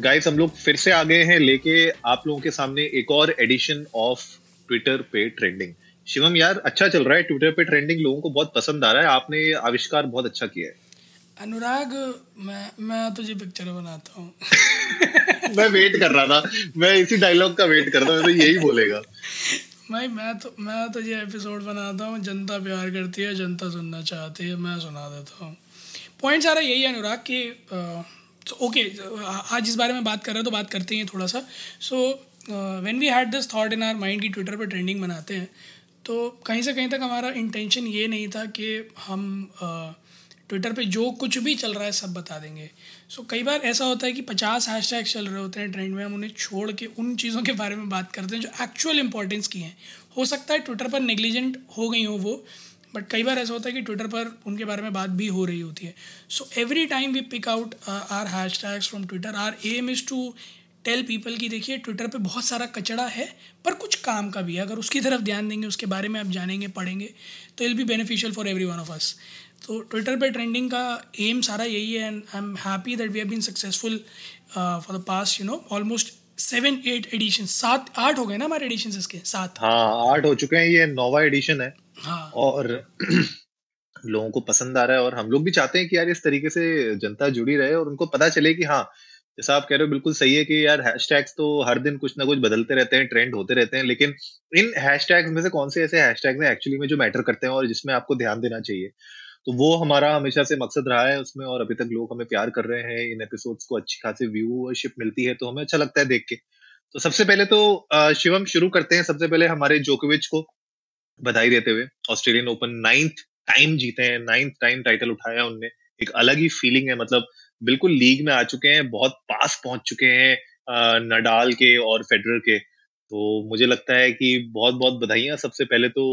Guys हम लोग फिर से आ गए हैं लेके आप लोगों के सामने एक और एडिशन ऑफ़ ट्विटर पे ट्रेंडिंग शिवम यार अच्छा चल रहा है ट्विटर पे ट्रेंडिंग लोगों को बहुत पसंद आ रहा है। आपने आविष्कार बहुत अच्छा किया है। अनुराग मैं मैं तुझे पिक्चर बनाता हूँ। मैं वेट कर रहा था। मैं इसी डायलॉग का वेट कर रहा था तो यही बोलेगा। भाई मैं तो मैं तुझे एपिसोड बनाता हूँ। जनता प्यार करती है जनता सुनना चाहती है मैं सुना देता हूँ। पॉइंट सारा यही है अनुराग कि ओके आज इस बारे में बात कर रहे हैं तो बात करते हैं थोड़ा सा so when we had this thought in our mind की ट्विटर पर ट्रेंडिंग बनाते हैं तो कहीं से कहीं तक हमारा इंटेंशन ये नहीं था कि हम ट्विटर पे जो कुछ भी चल रहा है सब बता देंगे। सो so, कई बार ऐसा होता है कि पचास हैश चल रहे होते हैं ट्रेंड में हम उन्हें छोड़ के उन चीज़ों के बारे में बात करते हैं जो एक्चुअल इंपॉर्टेंस की हैं। हो सकता है ट्विटर पर नेग्लिजेंट हो गई हो वो बट कई बार ऐसा होता है कि ट्विटर पर उनके बारे में बात भी हो रही होती है। So every time we pick out our hashtags from Twitter our aim is to tell people की देखिए ट्विटर पे बहुत सारा कचड़ा है, पर कुछ काम का भी है। अगर उसकी तरफ़ ध्यान देंगे, उसके बारे में आप जानेंगे, पढ़ेंगे तो will be beneficial for every one of us तो ट्विटर पे ट्रेंडिंग का एम सारा यही है and I am happy that we have been successful for the past you know almost seven eight edition सात, आठ हो गए ना हमारे एडिशन इसके? सात। हाँ आठ हो चुके हैं, ये नोवा एडिशन है। और लोगों को पसंद आ रहा है और हम लोग भी चाहते हैं कि यार इस तरीके से जनता जुड़ी रहे और उनको पता चले कि हाँ जैसा आप कह रहे हो बिल्कुल सही है कि यार हैशटैग्स तो हर दिन कुछ ना कुछ बदलते रहते हैं ट्रेंड होते रहते हैं, लेकिन इन हैशटैग्स में से कौन से ऐसे हैशटैग्स हैं एक्चुअली में जो मैटर करते हैं और जिसमें आपको ध्यान देना चाहिए? तो वो हमारा हमेशा से मकसद रहा है उसमें और अभी तक लोग हमें प्यार कर रहे हैं, इन एपिसोड्स को अच्छी खासी व्यूअरशिप मिलती है तो हमें अच्छा लगता है देख के। तो सबसे पहले तो शिवम शुरू करते हैं, सबसे पहले हमारे जोकोविच को। बधाई देते हुए ऑस्ट्रेलियन ओपन नाइन्थ टाइम जीते हैं नाइन्थ टाइम टाइटल उठाया उनने। एक अलग ही फीलिंग है मतलब बिल्कुल लीग में आ चुके हैं बहुत पास पहुँच चुके हैं नडाल के और फेडरर के। तो मुझे लगता है कि बहुत बहुत बधाइयाँ। सबसे पहले तो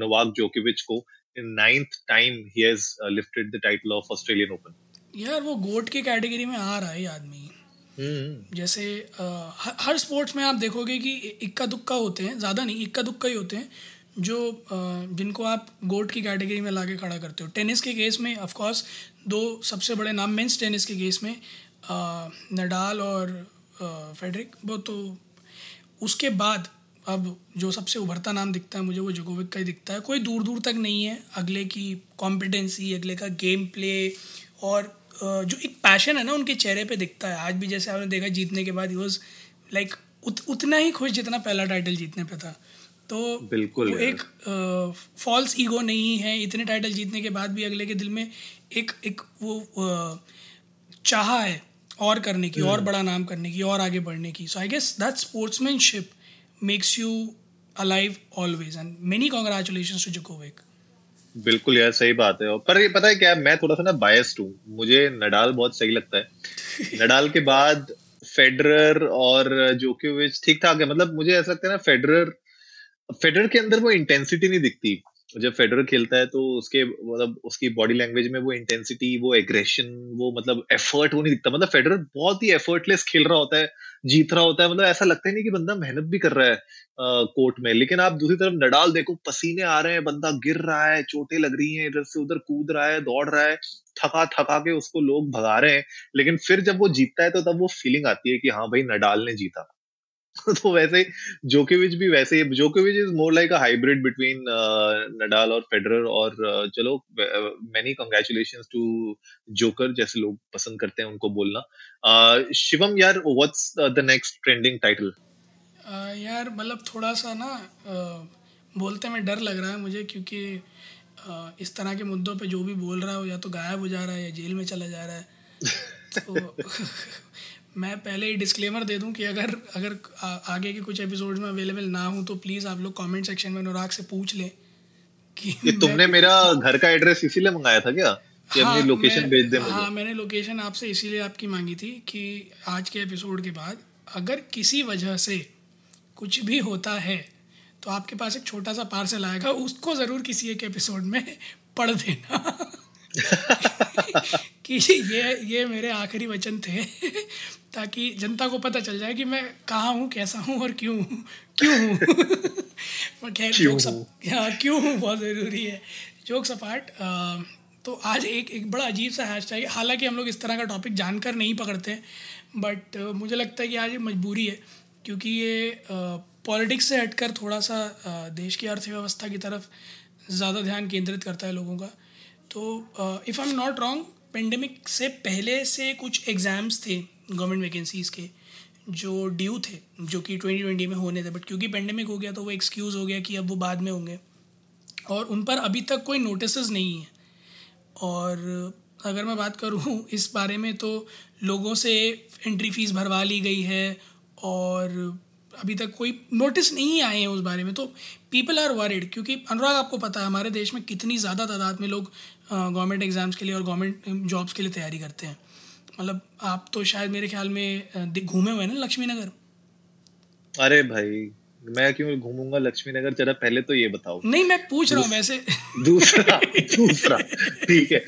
नोवाक जोकोविच को ninth time he has lifted the title of Australian Open यार वो गोट की कैटेगरी में आ रहा है आदमी। जैसे अ, हर हर स्पोर्ट्स में आप देखोगे कि इक्का दुक्का होते हैं ज़्यादा नहीं इक्का दुक्का ही होते हैं। जो जिनको आप गोट की कैटेगरी में लाके खड़ा करते हो। टेनिस के केस में ऑफ़ कोर्स दो सबसे बड़े नाम मेंस टेनिस के केस में नडाल और फेडरिक वो तो उसके बाद अब जो सबसे उभरता नाम दिखता है मुझे वो जोकोविक का ही दिखता है। कोई दूर दूर तक नहीं है अगले की कॉम्पिटेंसी अगले का गेम प्ले और जो एक पैशन है ना उनके चेहरे पे दिखता है। आज भी जैसे आपने देखा जीतने के बाद ही वॉज़ लाइक उत, उतना ही खुश जितना पहला टाइटल जीतने पे था। तो बिल्कुल वो एक फॉल्स ईगो नहीं है इतने टाइटल जीतने के बाद भी अगले के दिल में एक एक वो चाह है और करने की और बड़ा नाम करने की और आगे बढ़ने की। So I guess that sportsmanship makes you alive always and many congratulation to Djokovic बिल्कुल यार सही बात है। पर ये पता है क्या मैं थोड़ा सा ना बायस्ड हूँ। मुझे नडाल बहुत सही लगता है। नडाल के बाद फेडरर और जोकोविच ठीक ठाक है। मतलब मुझे ऐसा लगता है ना फेडरर फेडरर के अंदर वो इंटेंसिटी नहीं दिखती। जब फेडरर खेलता है तो उसके मतलब उसकी बॉडी लैंग्वेज में वो इंटेंसिटी वो एग्रेशन वो मतलब एफर्ट वो नहीं दिखता। मतलब फेडरर बहुत ही एफर्टलेस खेल रहा होता है जीत रहा होता है। मतलब ऐसा लगता ही नहीं कि बंदा मेहनत भी कर रहा है आ, कोर्ट में। लेकिन आप दूसरी तरफ़ नडाल देखो पसीने आ रहे हैं बंदा गिर रहा है चोटें लग रही हैं इधर से उधर कूद रहा है दौड़ रहा है थका थका के उसको लोग भगा रहे हैं। लेकिन फिर जब वो जीतता है तो तब वो फीलिंग आती है कि हाँ भाई नडाल ने जीता। तो वैसे जोकोविच भी वैसे ही जोकोविच is more like a hybrid between Nadal और फेडरर और uh, चलो मेनी कांग्रेचुलेशंस टू जोकर जैसे लोग पसंद करते हैं उनको बोलना। Uh, शिवम यार what's the next trending title यार मतलब थोड़ा सा ना अ, बोलते में डर लग रहा है मुझे क्योंकि इस तरह के मुद्दों पे जो भी बोल रहा है या तो गायब हो जा रहा है या जेल में चला जा रहा है। तो मैं पहले ही डिस्क्लेमर दे दूँ कि अगर अगर आ, आगे के कुछ एपिसोड में अवेलेबल ना हो तो प्लीज़ आप लोग कमेंट सेक्शन में अनुराग से पूछ लें कि ये तुमने मेरा घर का एड्रेस इसीलिए मंगाया था क्या? कि हाँ, अपनी लोकेशन भेज दे मुझे। हाँ मैंने लोकेशन आपसे इसीलिए आपकी मांगी थी कि आज के एपिसोड के बाद अगर किसी वजह से कुछ भी होता है तो आपके पास एक छोटा सा पार्सल आएगा उसको ज़रूर किसी एक एपिसोड में पढ़ देना। कि ये ये मेरे आखिरी वचन थे। ताकि जनता को पता चल जाए कि मैं कहाँ हूँ कैसा हूँ और क्यों हूँ। क्यों हूँ? खैर जोक्स हाँ? क्यों हूँ बहुत ज़रूरी है। जोक्स अपार्ट तो आज एक एक बड़ा अजीब सा हैश टैग हालाँकि हम लोग इस तरह का टॉपिक जानकर नहीं पकड़ते बट मुझे लगता है कि आज ये मजबूरी है क्योंकि ये पॉलिटिक्स से हटकर थोड़ा सा देश की अर्थव्यवस्था की तरफ़ ज़्यादा ध्यान केंद्रित करता है लोगों का। तो if I am not wrong pandemic से पहले से कुछ एग्ज़ाम्स थे। गवर्नमेंट वैकेंसीज़ के, जो ड्यू थे, जो कि ट्वेंटी ट्वेंटी में होने थे बट क्योंकि पेंडेमिक हो गया तो वो एक्सक्यूज़ हो गया कि अब वो बाद में होंगे। और उन पर अभी तक कोई नोटिस नहीं है। और अगर मैं बात करूँ इस बारे में तो लोगों से एंट्री फ़ीस भरवा ली गई है, और अभी तक कोई नोटिस नहीं आए हैं उस बारे में। तो पीपल आर वरिड क्योंकि अनुराग, आपको पता है, हमारे देश में कितनी ज़्यादा तादाद में लोग गवर्नमेंट एग्ज़ाम्स के लिए और गवर्नमेंट जॉब्स के लिए तैयारी करते हैं। मतलब आप तो शायद मेरे ख्याल में घूमे हुए हैं ना लक्ष्मी नगर अरे भाई मैं क्यों घूमूँगा लक्ष्मी नगर जरा पहले तो ये बताओ। नहीं मैं पूछ रहा हूँ वैसे। दूसरा दूसरा ठीक है।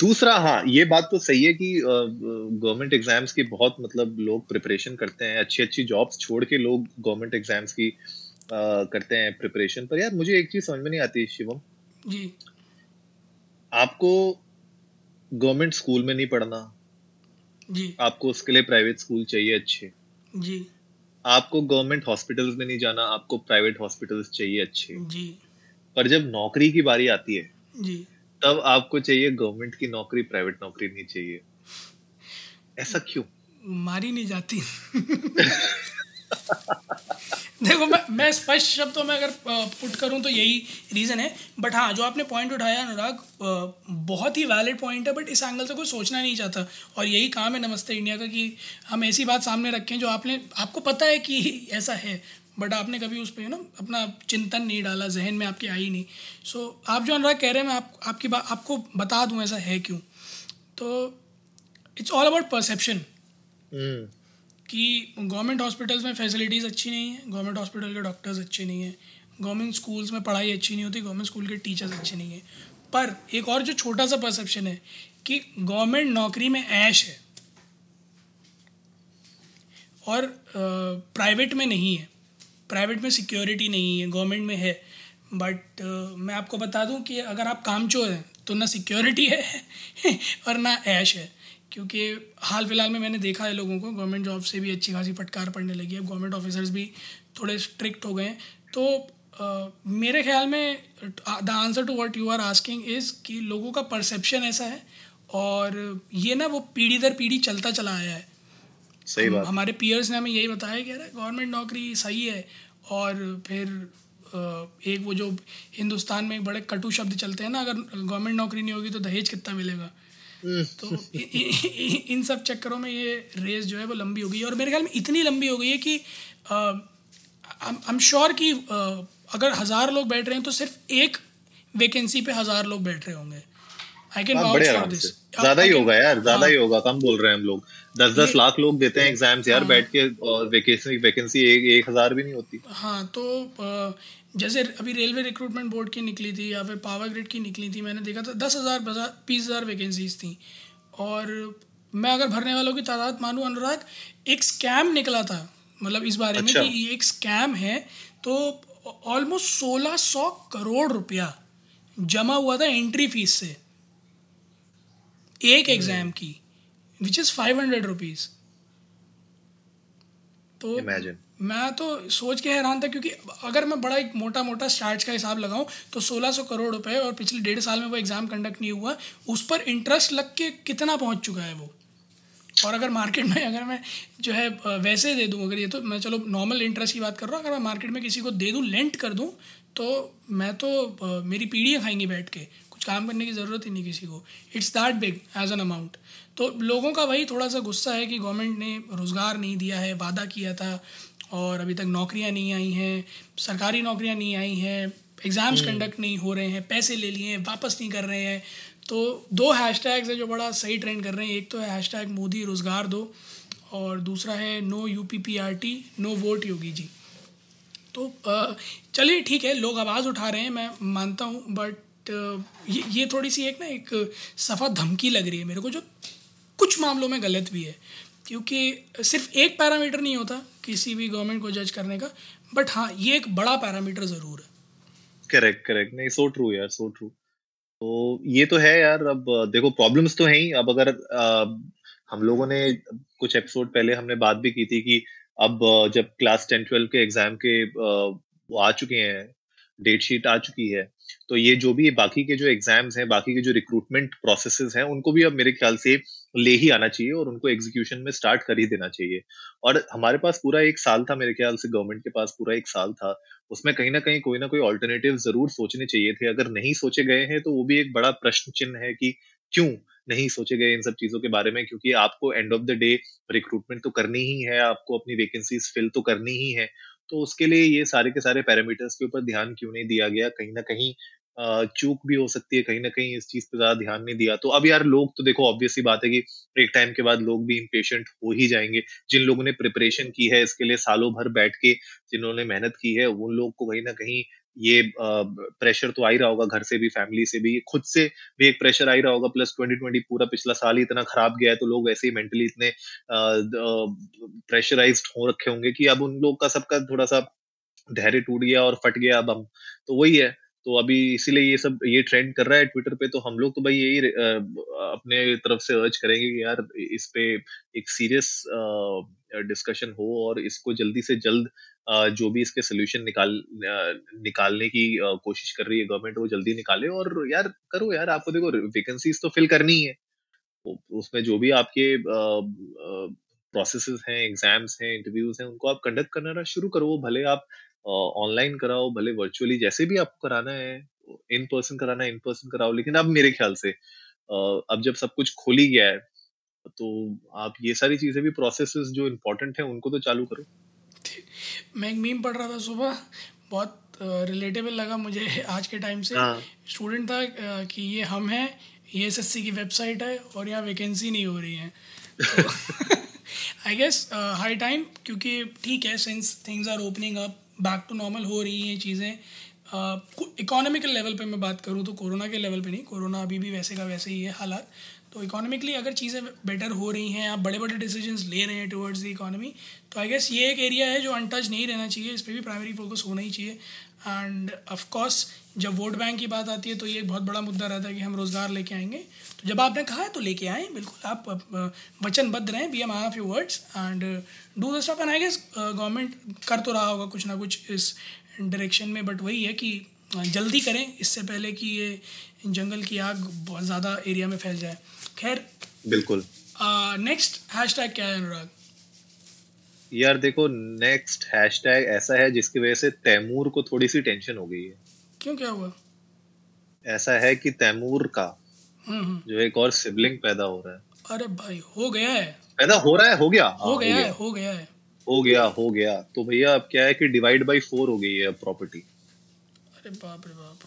दूसरा हाँ ये बात तो सही है कि गवर्नमेंट एग्ज़ाम्स की बहुत मतलब लोग प्रिपरेशन करते हैं अच्छी अच्छी जॉब्स छोड़ के लोग गवर्नमेंट एग्ज़ाम्स की आ, करते हैं प्रिपरेशन पर। यार मुझे एक चीज़ समझ में नहीं आती शिवम। जी। आपको गवर्नमेंट स्कूल में नहीं पढ़ना जी। आपको उसके लिए प्राइवेट स्कूल चाहिए अच्छे। जी। आपको गवर्नमेंट हॉस्पिटल्स में नहीं जाना आपको प्राइवेट हॉस्पिटल्स चाहिए अच्छे। जी। पर जब नौकरी की बारी आती है जी। तब आपको चाहिए गवर्नमेंट की नौकरी प्राइवेट नौकरी नहीं चाहिए। ऐसा क्यों? मारी नहीं जाती। देखो मैं मैं स्पष्ट शब्दों में अगर पुट करूँ तो यही रीज़न है। बट हाँ जो आपने पॉइंट उठाया अनुराग बहुत ही वैलिड पॉइंट है बट इस एंगल से कोई सोचना नहीं चाहता। और यही काम है नमस्ते इंडिया का कि हम ऐसी बात सामने रखें जो आपने आपको पता है कि ऐसा है बट आपने कभी उस पर ना अपना चिंतन नहीं डाला जहन में आपके आई नहीं। सो आप जो अनुराग कह रहे हैं मैं आप, आपकी बात आपको बता दूँ ऐसा है क्यों? तो इट्स ऑल अबाउट परसेप्शन कि गवर्नमेंट हॉस्पिटल्स में फैसिलिटीज़ अच्छी नहीं है, गवर्नमेंट हॉस्पिटल के डॉक्टर्स अच्छे नहीं हैं, गवर्नमेंट स्कूल्स में पढ़ाई अच्छी नहीं होती, गवर्नमेंट स्कूल के टीचर्स अच्छे नहीं हैं। पर एक और जो छोटा सा परसेप्शन है कि गवर्नमेंट नौकरी में ऐश है और प्राइवेट में नहीं है प्राइवेट में सिक्योरिटी नहीं है, गवर्नमेंट में है। बट मैं आपको बता दूँ कि अगर आप काम चोर हैं तो ना सिक्योरिटी है और ना ऐश है। क्योंकि हाल फ़िलहाल में मैंने देखा है लोगों को गवर्नमेंट जॉब से भी अच्छी खासी फटकार पड़ने लगी है। गवर्नमेंट ऑफिसर्स भी थोड़े स्ट्रिक्ट हो गए हैं। तो uh, मेरे ख्याल में the answer to what you are asking is कि लोगों का परसेप्शन ऐसा है और ये ना वो पीढ़ी दर पीढ़ी चलता चला आया है। सही बात। हमारे पियर्स ने हमें यही बताया कि अरे गवर्नमेंट नौकरी सही है। और फिर एक वो जो हिंदुस्तान में बड़े कटु शब्द चलते हैं ना अगर गवर्नमेंट नौकरी नहीं होगी तो दहेज कितना मिलेगा। तो इ, इ, इन सब चक्करों में ये रेस जो है वो लंबी हो गई और मेरे ख्याल में इतनी लंबी हो गई है कि आई एम श्योर कि अगर हज़ार लोग बैठ रहे हैं तो सिर्फ़ एक वैकेंसी पे हज़ार लोग बैठ रहे होंगे। आई कैन ज़्यादा ही होगा यार ज़्यादा हाँ। ही होगा कम बोल रहे हैं हम लोग दस दस लाख लोग देते हैं एग्ज़ाम्स यार हाँ। बैठ के और वैकेंसी वैकेंसी एक एक हज़ार भी नहीं होती हाँ तो जैसे अभी रेलवे रिक्रूटमेंट बोर्ड की निकली थी या फिर पावर ग्रिड की निकली थी मैंने देखा था दस हज़ार बीस हज़ार वैकेंसीज थी और मैं अगर भरने वालों की तादाद मानूँ अनुराग एक स्कैम निकला था मतलब इस बारे अच्छा। में कि ये एक स्कैम है तो ऑलमोस्ट सोलह सौ करोड़ रुपया जमा हुआ था एंट्री फ़ीस से एक एग्ज़ाम। की which is five hundred rupees तो Imagine. मैं तो सोच के हैरान था क्योंकि अगर मैं बड़ा एक मोटा मोटा स्टार्ट का हिसाब लगाऊँ तो 1600 करोड़ रुपए और पिछले डेढ़ साल में वो एग्ज़ाम कंडक्ट नहीं हुआ उस पर इंटरेस्ट लग के कितना पहुँच चुका है वो और अगर मार्केट में अगर मैं जो है वैसे दे दूँ अगर ये तो मैं चलो नॉर्मल इंटरेस्ट की बात कर रहा हूँ अगर मैं मार्केट में किसी को दे दूँ लेंट कर दूँ तो मैं तो मेरी पीढ़ियाँ खाएँगी बैठ के काम करने की ज़रूरत ही नहीं किसी को। It's that big as an amount तो लोगों का वही थोड़ा सा गुस्सा है कि गवर्नमेंट ने रोज़गार नहीं दिया है वादा किया था और अभी तक नौकरियाँ नहीं आई हैं सरकारी नौकरियाँ नहीं आई हैं एग्ज़ाम्स कंडक्ट हम्म। नहीं हो रहे हैं पैसे ले लिए हैं वापस नहीं कर रहे हैं। तो दो हैश टैग्स है जो बड़ा सही ट्रेंड कर रहे हैं। एक तो है हैश टैग मोदी रोज़गार दो और दूसरा है no U P P R T no vote Yogi ji. तो चलिए ठीक है लोग आवाज़ उठा रहे हैं मैं मानता हूँ बट ये ये थोड़ी सी एक ना एक सफ़ा धमकी लग रही है मेरे को जो कुछ मामलों में गलत भी है। क्योंकि सिर्फ़ एक पैरामीटर नहीं होता किसी भी गवर्नमेंट को जज करने का बट हाँ ये एक बड़ा पैरामीटर ज़रूर है। करेक्ट करेक्ट नहीं सो ट्रू यार सो ट्रू तो ये तो है यार अब देखो प्रॉब्लम्स तो हैं ही। अब अगर अ, हम लोगों ने कुछ एपिसोड पहले हमने बात भी की थी कि अब जब क्लास टेन ट्वेल्व के एग्ज़ाम के वो आ चुके हैं डेट शीट आ चुकी है तो ये जो भी बाकी के जो एग्ज़ाम्स हैं, बाकी के जो रिक्रूटमेंट प्रोसेसेस हैं, उनको भी अब मेरे ख्याल से ले ही आना चाहिए और उनको एग्जीक्यूशन में स्टार्ट कर ही देना चाहिए। और हमारे पास पूरा एक साल था मेरे ख्याल से गवर्नमेंट के पास पूरा एक साल था। उसमें कहीं ना कहीं कोई ना कोई ऑल्टरनेटिव ज़रूर सोचने चाहिए थे। अगर नहीं सोचे गए हैं तो वो भी एक बड़ा प्रश्न चिन्ह है कि क्यों नहीं सोचे गए इन सब चीज़ों के बारे में? क्योंकि आपको end of the day recruitment तो करनी ही है, आपको अपनी वैकेंसीज फिल तो करनी ही है। तो उसके लिए ये सारे के सारे पैरामीटर्स के ऊपर ध्यान क्यों नहीं दिया गया? कहीं ना कहीं चूक भी हो सकती है, कहीं ना कहीं इस चीज़ पे ज़्यादा ध्यान नहीं दिया। तो अब यार लोग तो देखो ऑब्वियसली बात है कि एक टाइम के बाद लोग भी इम्पेशेंट हो ही जाएँगे। जिन लोगों ने प्रिपरेशन की है, इसके लिए सालों भर बैठ के जिन्होंने मेहनत की है, उन लोग को कहीं ना कहीं ये प्रेशर तो आ ही रहा होगा, घर से भी फैमिली से भी, खुद से भी एक प्रेशर आ ही रहा होगा प्लस 2020 पूरा पिछला साल ही इतना खराब गया है तो लोग वैसे ही मेंटली इतने प्रेशराइज हो रखे होंगे कि अब उन लोग का सबका थोड़ा सा धैर्य टूट गया और फट गया अब हम तो वही है। तो अभी इसीलिए ये सब, ये ट्रेंड कर रहा है ट्विटर पे तो हम लोग तो भाई यही अपने तरफ़ से अर्ज़ करेंगे कि यार इस पे एक सीरियस डिस्कशन हो और इसको जल्दी से जल्द जो भी इसके सोल्यूशन निकाल निकालने की कोशिश कर रही है गवर्नमेंट वो जल्दी निकाले और यार करो यार, आपको देखो वैकेंसीज तो फिल करनी है तो उसमें जो भी आपके प्रोसेसेस हैं एग्ज़ाम्स हैं इंटरव्यूज़ हैं, उनको आप कंडक्ट करना शुरू करो, भले आप ऑनलाइन कराओ भले वर्चुअली जैसे भी आपको कराना है इन पर्सन कराना है इन पर्सन कराओ लेकिन अब मेरे ख्याल से अब जब सब कुछ खोल ही गया है तो आप ये सारी चीज़ें भी प्रोसेसेस जो इम्पोर्टेंट है उनको तो चालू करो। मैं एक मीम पढ़ रहा था सुबह बहुत रिलेटेबल लगा मुझे आज के टाइम से। हाँ। स्टूडेंट था अ, कि ये हम हैं ये एस की वेबसाइट है और यहाँ वैकेंसी नहीं हो रही है। आई गेस हाई टाइम क्योंकि ठीक है since things are opening up back to normal हो रही हैं चीज़ें। इकोनॉमिकल लेवल पे मैं बात करूँ तो कोरोना के लेवल पे नहीं, कोरोना अभी भी वैसे का वैसे ही है हालात। तो इकोनॉमिकली अगर चीज़ें बेटर हो रही हैं, आप बड़े बड़े डिसीजंस ले रहे हैं टुवर्ड्स द इकोनॉमी तो आई गेस ये एक एरिया है जो अनटच नहीं रहना चाहिए, इस पर भी प्राइमरी फोकस होना ही चाहिए। एंड ऑफकोर्स जब वोट बैंक की बात आती है तो ये एक बहुत बड़ा मुद्दा रहता है कि हम रोज़गार लेके आएँगे। तो जब आपने कहा है तो लेके आएँ, बिल्कुल आप वचनबद्ध रहें be man of you words and do the stop and I guess government कर तो रहा होगा कुछ ना कुछ इस डायरेक्शन में बट वही है कि जल्दी करें, इससे पहले कि ये जंगल की आग बहुत ज़्यादा एरिया में फैल जाए। खैर बिल्कुल। नेक्स्ट हैश टैग क्या है अनुराग? यार देखो नेक्स्ट हैशटैग ऐसा है जिसकी वजह से तैमूर को थोड़ी सी टेंशन हो गई है। क्यों क्या हुआ? ऐसा है कि तैमूर का हम्म हम्म। जो एक और सिबलिंग पैदा हो रहा है। अरे भाई हो गया है। पैदा हो रहा है हो गया? हो हाँ, गया है हो गया है। हो गया हो गया। तो भैया अब क्या है कि डिवाइड बाई फोर हो गई है प्रॉपर्टी अरे बाप रे बाप।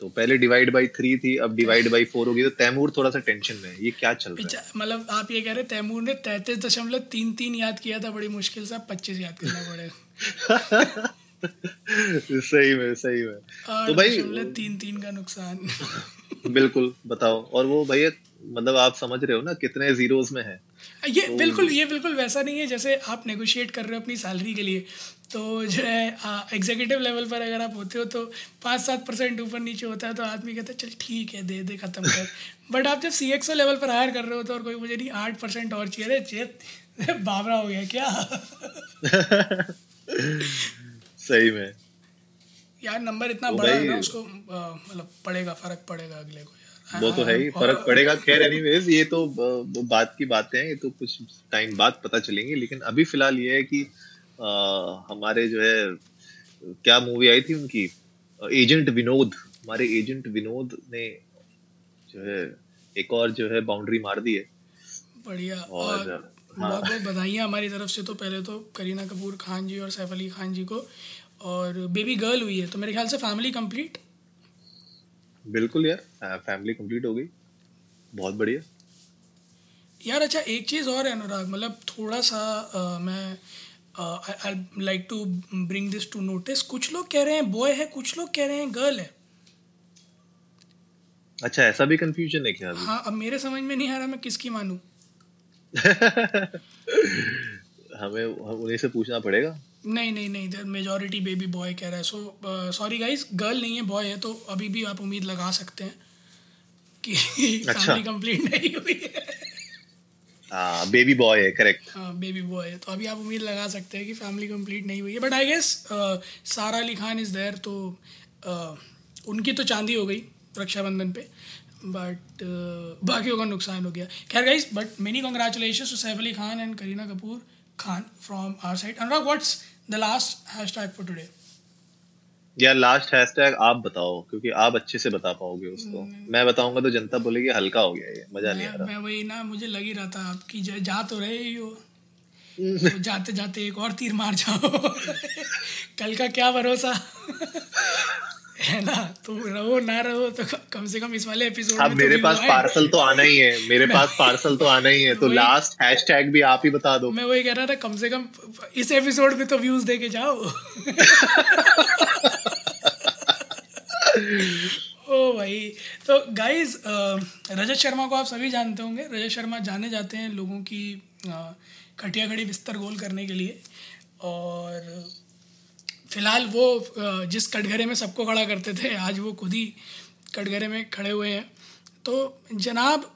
तो पहले डिवाइड बाई थ्री थी अब डिवाइड बाई फोर हो गई तो तैमूर थोड़ा सा टेंशन में है ये क्या चल रहा है? मतलब आप ये कह रहे हैं तैमूर ने तैतीस दशमलव तीन तीन याद किया था बड़ी मुश्किल से पच्चीस याद करना पड़ेगा सही में सही में। तो भाई तीन तीन का नुकसान। बिल्कुल बताओ। और वो भैया मतलब आप समझ रहे हो ना कितने जीरोस में है। ये तो... बिल्कुल ये बिल्कुल वैसा नहीं है जैसे आप नेगोशिएट कर रहे हो अपनी सैलरी के लिए। तो जो है एग्जीक्यूटिव लेवल पर अगर आप होते हो तो पाँच सात परसेंट ऊपर नीचे होता है तो आदमी कहता है चल ठीक है दे दे खत्म कर। बट आप जब सी लेवल पर हायर कर रहे हो तो और कोई मुझे नहीं आठ परसेंट और चाहिए अरे चेत बाबरा हो गया क्या? सही में। यार नंबर इतना तो बड़ा है ना उसको मतलब पड़ेगा फ़र्क पड़ेगा अगले को यार। वो तो है ही फ़र्क पड़ेगा खैर एनीवेज ये तो बात की बातें हैं ये तो कुछ टाइम बाद पता चलेंगे लेकिन अभी फ़िलहाल ये है कि हमारे जो है क्या मूवी आई थी उनकी? एजेंट विनोद हमारे एजेंट विनोद ने जो है एक और जो है बाउंड्री मार दी है। बढ़िया। और, हाँ। बहुत बहुत बधाइयाँ हमारी तरफ़ से तो पहले तो करीना कपूर खान जी और सैफ अली खान जी को। और बेबी गर्ल हुई है तो मेरे ख्याल से फैमिली कंप्लीट बिल्कुल यार फैमिली कंप्लीट हो गई। बहुत बढ़िया। यार अच्छा एक चीज़ और है अनुराग मतलब थोड़ा सा अ, मैं I like to bring this to notice कुछ लोग कह रहे हैं बॉय है कुछ लोग कह रहे हैं गर्ल है। अच्छा ऐसा भी कंफ्यूजन है क्या हाँ अब मेरे समझ में नहीं आ रहा मैं किसकी मानूं। हमें हम उन्हीं से पूछना पड़ेगा? नहीं नहीं नहीं द मेजोरिटी बेबी बॉय कह रहा है। सो सॉरी गाइस गर्ल नहीं है बॉय है तो अभी भी आप उम्मीद लगा सकते हैं कि अच्छा। फैमिली कंप्लीट नहीं हुई हाँ। बेबी बॉय है करेक्ट हाँ बेबी बॉय है। तो अभी आप उम्मीद लगा सकते हैं कि फैमिली कंप्लीट नहीं हुई है। But I guess Sara Ali Khan is there तो uh, उनकी तो चांदी हो गई रक्षाबंधन पे। बट बाकियों का नुकसान हो गया। खैर guys but many congratulation to Saif Ali Khan and Kareena Kapoor Khan from our side Anurag what's the last hashtag for today यार लास्ट हैशटैग आप बताओ क्योंकि आप अच्छे से बता पाओगे उसको। मैं बताऊँगा तो जनता बोलेगी हल्का हो गया ये मज़ा नहीं आ रहा। मैं वही ना मुझे लग ही रहा था आपकी जा, जा तो रहे ही हो। तो जाते जाते एक और तीर मार जाओ। कल का क्या भरोसा? है ना? तो रहो ना रहो तो कम से कम इस वाले एपिसोड अब मेरे पास पार्सल तो आना ही है मेरे पास पार्सल तो आना ही है तो लास्ट हैशटैग भी आप ही बता दो। मैं वही कह रहा था कम से कम इस एपिसोड में तो व्यूज़ दे के जाओ। ओ भाई तो गाइस रजत शर्मा को आप सभी जानते होंगे। रजत शर्मा जाने जाते हैं लोगों की खटिया खड़ी बिस्तर गोल करने के लिए। और फ़िलहाल वो जिस कटघरे में सबको खड़ा करते थे, आज वो खुद ही कटघरे में खड़े हुए हैं। तो जनाब,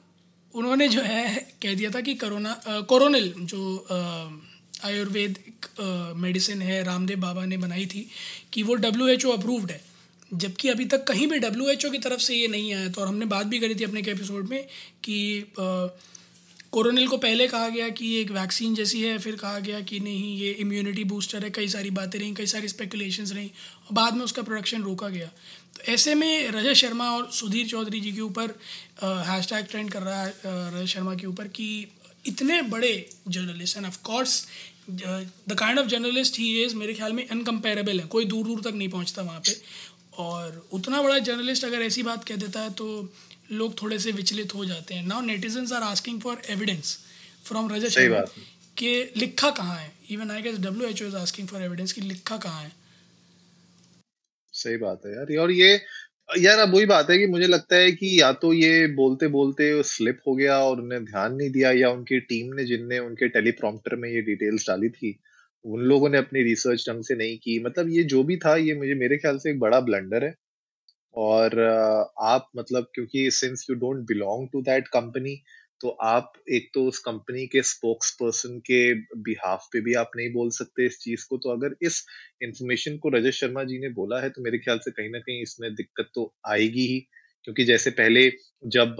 उन्होंने जो है, कह दिया था कि करोना कोरोनिल, जो आयुर्वेद मेडिसिन है, रामदेव बाबा ने बनाई थी, कि वो डब्ल्यू एच ओ अप्रूव्ड है। जबकि अभी तक कहीं भी डब्ल्यू एच ओ की तरफ़ से ये नहीं आया। तो और हमने बात भी करी थी अपने के एपिसोड में कि कोरोनिल को पहले कहा गया कि ये एक वैक्सीन जैसी है, फिर कहा गया कि नहीं, ये इम्यूनिटी बूस्टर है, कई सारी बातें रहीं, कई सारी स्पेकुलेशंस रहीं, और बाद में उसका प्रोडक्शन रोका गया। तो ऐसे में रजत शर्मा और सुधीर चौधरी जी के ऊपर हैश टैग ट्रेंड कर रहा है रजत शर्मा के ऊपर कि इतने बड़े journalist and of course the kind of journalist he is मेरे ख्याल में अनकम्पेरेबल है। कोई दूर दूर तक नहीं पहुँचता वहाँ पे। और उतना बड़ा जर्नलिस्ट अगर ऐसी बात कह देता है तो लोग थोड़े से विचलित हो जाते हैं। Now netizens are asking for evidence from Rajat सही शर्मा बात। है। कि लिखा कहाँ है? Even I guess W H O is asking for evidence कि लिखा कहाँ है। सही बात है यार। और ये यार अब वही बात है कि मुझे लगता है कि या तो ये बोलते बोलते स्लिप हो गया और उन्हें ध्यान नहीं दिया या उनकी टीम ने जिनने उनके टेलीप्रॉम्प्टर में ये डिटेल्स डाली थी उन लोगों ने अपनी रिसर्च ढंग से नहीं की। मतलब ये जो भी था, ये मुझे, मेरे ख्याल से एक बड़ा ब्लंडर है। और आप मतलब क्योंकि since you don't belong to that company तो आप एक तो उस कंपनी के स्पोक्स पर्सन के बिहाफ पे भी आप नहीं बोल सकते इस चीज़ को। तो अगर इस इंफॉर्मेशन को रजत शर्मा जी ने बोला है तो मेरे ख्याल से कहीं ना कहीं इसमें दिक्कत तो आएगी ही। क्योंकि जैसे पहले जब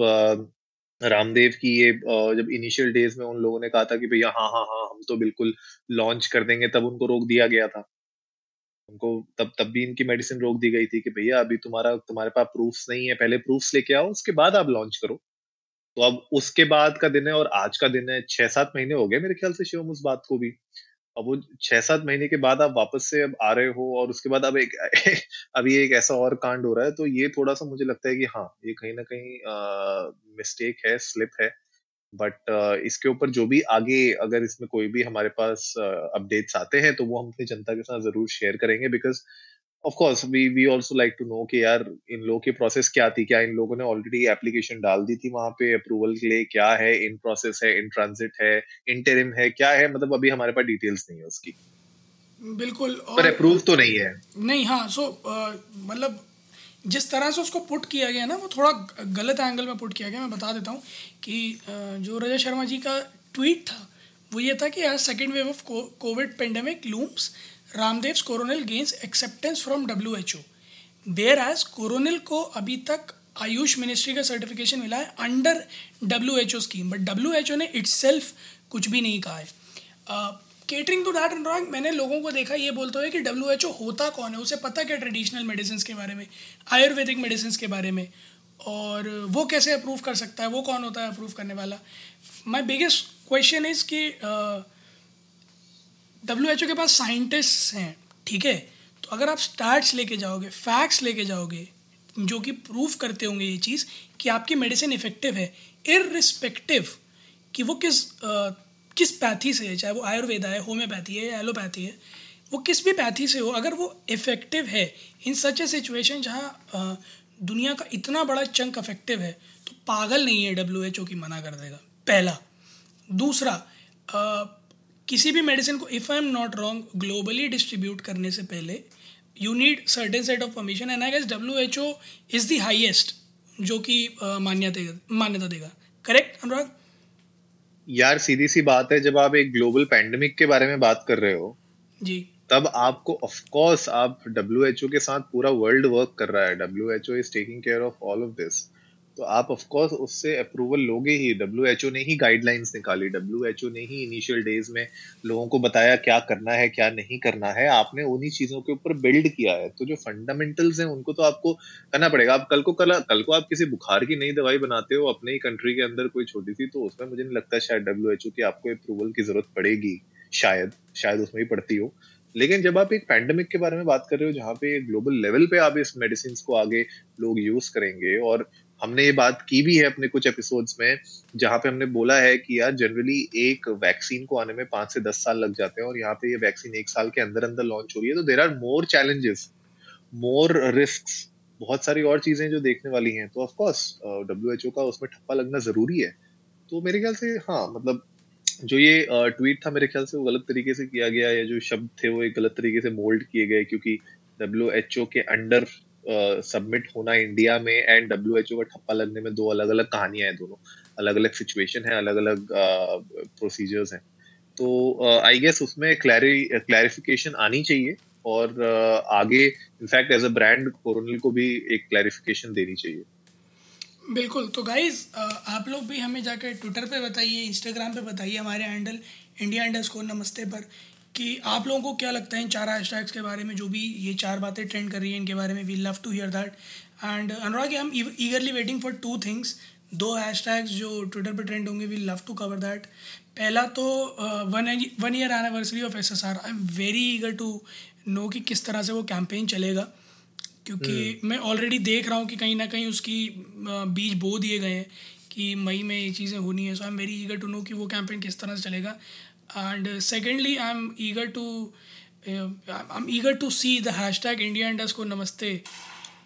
रामदेव की ये जब इनिशियल डेज़ में उन लोगों ने कहा था कि भैया हाँ हाँ हाँ हम तो बिल्कुल लॉन्च कर देंगे, तब उनको रोक दिया गया था। उनको तब तब भी इनकी मेडिसिन रोक दी गई थी कि भैया, अभी तुम्हारा, तुम्हारे पास प्रूफ्स नहीं है, पहले प्रूफ्स लेके आओ, उसके बाद आप लॉन्च करो। तो अब उसके बाद का दिन है और आज का दिन है, छह सात महीने हो गए मेरे ख्याल से शिवम उस बात को भी। अब वो छह सात महीने के बाद आप वापस से अब आ रहे हो और उसके बाद अब एक अभी एक ऐसा और कांड हो रहा है तो ये थोड़ा सा मुझे लगता है कि हाँ ये कहीं ना कहीं मिस्टेक है स्लिप है। बट इसके ऊपर जो भी आगे अगर इसमें कोई भी हमारे पास अपडेट्स आते हैं तो वो हम अपनी जनता के साथ ज़रूर शेयर करेंगे because of course we we also like to know कि यार इन लोगों की प्रोसेस क्या थी? क्या इन लोगों ने ऑलरेडी एप्लीकेशन डाल दी थी वहाँ पे अप्रूवल के लिए? क्या है? इन प्रोसेस है? इन ट्रांजिट है? इंटरिम है? क्या है? मतलब अभी हमारे पास डिटेल्स नहीं है उसकी। बिल्कुल पर और अप्रूव तो नहीं है। नहीं हाँ सो मतलब जिस तरह से उसको पुट किया गया ना वो थोड़ा गलत एंगल में पुट किया गया मैं बता देता हूँ कि जो रजत शर्मा जी का ट्वीट था वो ये था कि as second wave of COVID pandemic looms Ramdev Coronil gains acceptance from W H O whereas Coronil को अभी तक आयुष मिनिस्ट्री का सर्टिफिकेशन मिला है under W H O scheme but W H O ने इट्स कुछ भी नहीं कहा है। केटरिंग टू दैट अनुराग मैंने लोगों को देखा ये बोलते हुए कि डब्ल्यू एच ओ होता कौन है? उसे पता क्या ट्रेडिशनल मेडिसिन के बारे में, आयुर्वेदिक मेडिसिन के बारे में, और वो कैसे अप्रूव कर सकता है? वो कौन होता है अप्रूव करने वाला? माई बिगेस्ट क्वेश्चन इज़ कि डब्ल्यू एच ओ के पास साइंटिस्ट हैं ठीक है? तो अगर आप स्टार्ट्स लेके जाओगे फैक्ट्स लेके जाओगे जो कि प्रूफ करते होंगे ये चीज़ कि आपकी मेडिसिन इफ़ेक्टिव है इरिस्पेक्टिव कि वो किस आ, किस पैथी से है चाहे वो आयुर्वेदा है होम्योपैथी है एलोपैथी है वो किस भी पैथी से हो अगर वो इफ़ेक्टिव है इन सच ए सिचुएशन जहाँ दुनिया का इतना बड़ा चंक अफेक्टिव है तो पागल नहीं है डब्ल्यू एच ओ की मना कर देगा। पहला। दूसरा आ, किसी भी मेडिसिन को if I am not wrong globally distribute करने से पहले you need certain set of permission and I guess W H O is the highest जो कि मान्यता मान्यता देगा। करेक्ट अनुराग? यार सीधी सी बात है जब आप एक ग्लोबल पैंडमिक के बारे में बात कर रहे हो जी। तब आपको ऑफ़ कोर्स आप डब्ल्यू के साथ पूरा वर्ल्ड वर्क कर रहा है। W H O is taking care of all of this तो आप ऑफ़ कोर्स उससे अप्रूवल लोगे ही। डब्ल्यू एच ओ ने ही गाइडलाइंस निकाली। डब्ल्यू एच ओ ने ही इनिशियल डेज़ में लोगों को बताया क्या करना है, क्या नहीं करना है। आपने उन्हीं चीज़ों के ऊपर बिल्ड किया है। तो जो फंडामेंटल्स हैं, उनको तो आपको करना पड़ेगा। आप कल को कल कल को आप किसी बुखार की नई दवाई बनाते हो, अपने ही कंट्री के अंदर कोई छोटी सी तो उसमें मुझे नहीं लगता शायद डब्ल्यू एच ओ की आपको अप्रूवल की ज़रूरत पड़ेगी। शायद शायद उसमें ही पड़ती हो। लेकिन जब आप एक पैंडमिक के बारे में बात कर रहे हो, जहाँ पे ग्लोबल लेवल पे आप इस मेडिसिन को आगे लोग यूज़ करेंगे और हमने ये बात की भी है अपने कुछ एपिसोड्स में, जहाँ पे हमने बोला है कि यार जनरली एक वैक्सीन को आने में पाँच से दस साल लग जाते हैं और यहाँ पे ये वैक्सीन एक साल के अंदर अंदर लॉन्च हो रही है तो there are more challenges more risk बहुत सारी और चीज़ें जो देखने वाली हैं। तो ऑफकोर्स डब्ल्यू एच ओ का उसमें ठप्पा लगना ज़रूरी है। तो मेरे ख्याल से हाँ मतलब जो ये ट्वीट था मेरे ख्याल से वो गलत तरीके से किया गया या जो शब्द थे वो एक गलत तरीके से मोल्ड किए गए, क्योंकि डब्ल्यू एच ओ के अंडर सबमिट होना इंडिया में एंड डब्ल्यू एच ओ का ठप्पा लगने में दो अलग अलग कहानियाँ हैं दोनों। अलग अलग सिचुएशन है अलग अलग प्रोसीजर्स हैं। तो आई गेस उसमें क्लैरिफिकेशन आनी चाहिए और आगे in fact as a brand Coronil को भी एक क्लैरिफिकेशन देनी चाहिए। बिल्कुल। तो गाइज़ आप लोग भी हमें जाकर ट्विटर पे बताइए इंस्टाग्राम पे बताइए, हमारे हैंडल इंडिया अंडर स्कोर नमस्ते पर। कि आप लोगों को क्या लगता है इन चार हैशटैग्स के बारे में जो भी ये चार बातें ट्रेंड कर रही हैं इनके बारे में we love to hear that and Anurag हम eagerly waiting for two things दो हैशटैग्स जो ट्विटर पर ट्रेंड होंगे we love to cover that पहला तो one one year anniversary of S S R I am very eager to know कि किस तरह से वो कैंपेन चलेगा क्योंकि hmm. मैं ऑलरेडी देख रहा हूँ कि कहीं ना कहीं उसकी बीज बो दिए गए हैं कि मई में ये चीज़ें होनी है। So I am very eager to know कि वो कैंपेन किस तरह से चलेगा। I am eager to I am eager to see the hashtag India Indus को नमस्ते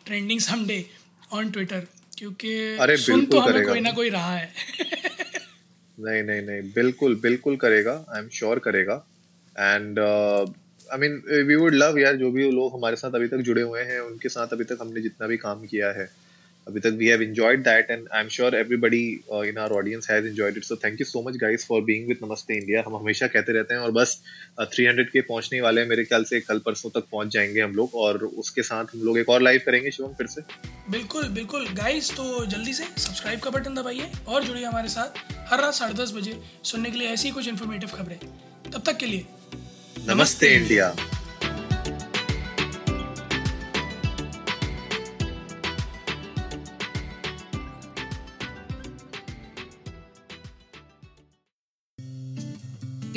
ट्रेंडिंग समडे ऑन ट्विटर क्योंकि सुन तो हमें कोई ना कोई रहा है नहीं नहीं नहीं बिल्कुल बिल्कुल करेगा आई एम श्योर करेगा and I mean we would love यार जो भी लोग हमारे साथ अभी तक जुड़े हुए हैं उनके साथ अभी तक हमने जितना भी काम किया है अभी तक we have enjoyed that and I am sure everybody in our audience has enjoyed it so thank you so much guys for being with Namaste India हम हमेशा कहते रहते हैं और बस थ्री हंड्रेड के पहुँचने वाले हैं मेरे ख्याल से कल परसों तक पहुँच जाएँगे हम लोग और उसके साथ हम लोग एक और लाइव करेंगे शिवम फिर से। बिल्कुल बिल्कुल। गाइस तो जल्दी से सब्सक्राइब का बटन दबाइए और जुड़िए हमारे साथ हर रात साढ़े दस बजे सुनने के लिए ऐसी कुछ इन्फॉर्मेटिव खबरें। तब तक के लिए नमस्ते। इंडिया।